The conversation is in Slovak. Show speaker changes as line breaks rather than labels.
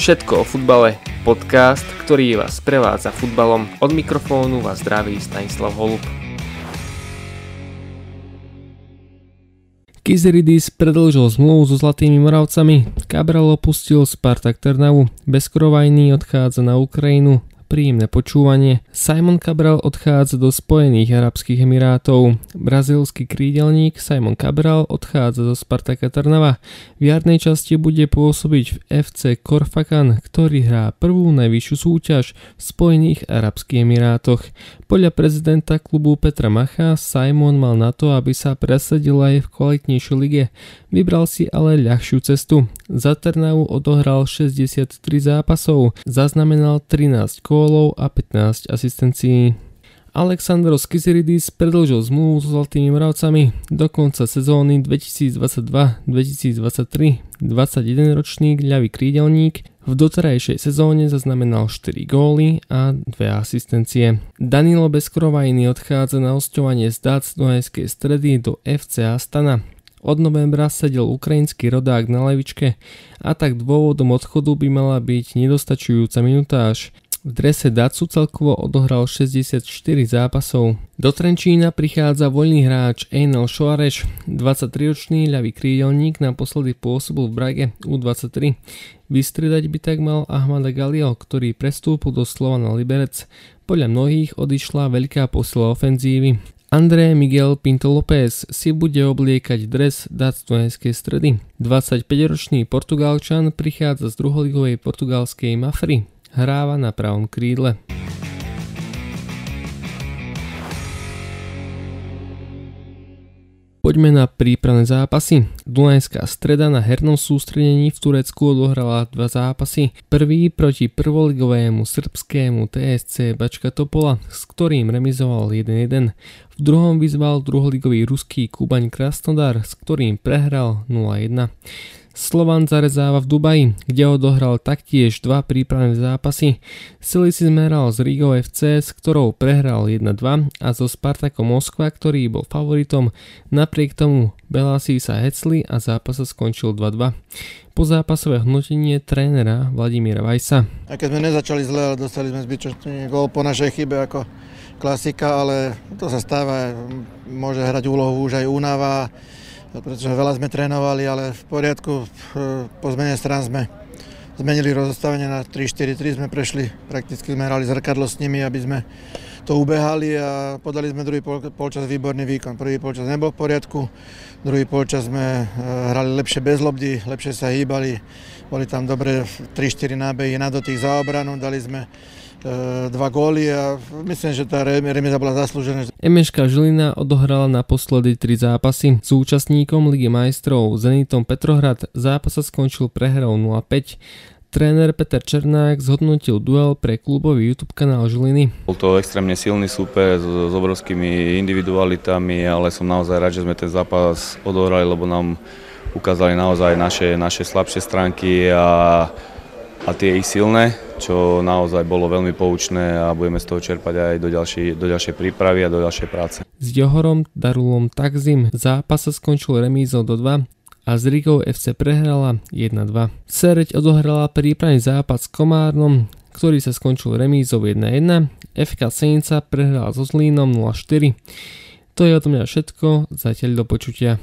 Všetko o futbale, podcast, ktorý vás prevádza futbalom. Od mikrofónu vás zdraví Stanislav Holub. Kizeridis predlžil zmluvu so Zlatými Moravcami, Cabral opustil Spartak Trnavu, Bezkrovajný odchádza na Ukrajinu, príjemné počúvanie. Simon Cabral odchádza do Spojených Arabských Emirátov. Brazílsky krídelník Simon Cabral odchádza do Spartaka Trnava. V jarnej časti bude pôsobiť v FC Korfakan, ktorý hrá prvú najvyššiu súťaž v Spojených Arabských Emirátoch. Podľa prezidenta klubu Petra Macha Simon mal na to, aby sa presadil aj v kvalitnejšej lige. Vybral si ale ľahšiu cestu. Za Trnavu odohral 63 zápasov, zaznamenal 13 gólov a 15 asistencií. Alexandros Kiziridis predlžil zmluvu so Zlatými Moravcami do konca sezóny 2022-2023. 21-ročný ľavý krídelník v doterajšej sezóne zaznamenal 4 góly a 2 asistencie. Danilo Beskorovajný odchádza na osťovanie z Dac Dunajskej stredy do FC Astana. Od novembra sedel ukrajinský rodák na levičke a tak dôvodom odchodu by mala byť nedostačujúca minutáž. V drese Dacu celkovo odohral 64 zápasov. Do Trenčína prichádza voľný hráč Einel Šoareš, 23-ročný ľavý krídelník naposledy pôsobil v Brage U23. Vystredať by tak mal Ahmada Galio, ktorý prestúpil do Slovana Liberec. Podľa mnohých odišla veľká posila ofenzívy. André Miguel Pinto López si bude obliekať dres Dactunajskej stredy. 25-ročný Portugalčan prichádza z druholigovej portugalskej Mafry. Hráva na pravom krídle. Poďme na prípravné zápasy. Dunajská streda na hernom sústredení v Turecku odohrala dva zápasy. Prvý proti prvoligovému srbskému TSC Bačka Topola, s ktorým remizoval 1-1. V druhom vyzval druholigový ruský Kubaň Krasnodar, s ktorým prehral 0-1. Slovan zarezáva v Dubaji, kde odohral taktiež dva prípravné zápasy. Sily si zmeral z Rigou FC, s ktorou prehral 1-2 a so Spartakom Moskva, ktorý bol favoritom. Napriek tomu Belasi sa hecli a zápas sa skončil 2-2. Po zápasové hodnotenie trénera Vladimíra Vajsa.
A keď sme nezačali zle, ale dostali sme zbytočný gól po našej chybe ako klasika, ale to sa stáva, môže hrať úlohu už aj únava pretože veľa sme trénovali, ale v poriadku po zmene strán sme zmenili rozostavenie na 3-4-3, sme prešli, prakticky sme hrali zrkadlo s nimi, aby sme to ubehali a podali sme druhý pol, polčas výborný výkon. Prvý polčas nebol v poriadku, druhý polčas sme eh, hrali lepšie bez lobdy, lepšie sa hýbali, boli tam dobré 3-4 nábehy na dotyk za obranu, dali sme E, dva góly a myslím, že tá remiza bola zaslúžená.
Emeška Žilina odohrala naposledy tri zápasy. S účastníkom Ligy majstrov Zenitom Petrohrad zápas sa skončil prehrou 0-5. Tréner Peter Černák zhodnotil duel pre klubový YouTube kanál Žiliny.
Bol to extrémne silný súper s, s obrovskými individualitami, ale som naozaj rád, že sme ten zápas odohrali, lebo nám ukázali naozaj naše, naše slabšie stránky a a tie ich silné, čo naozaj bolo veľmi poučné a budeme z toho čerpať aj do ďalšej, do ďalšej prípravy a do ďalšej práce.
S Johorom Darulom Takzim zápas sa skončil remízou do 2 a s Rigou FC prehrala 1-2. Sereď odohrala prípravný zápas s Komárnom, ktorý sa skončil remízou 1-1. FK Senica prehrala so Zlínom 0-4. To je o tom všetko, zatiaľ do počutia.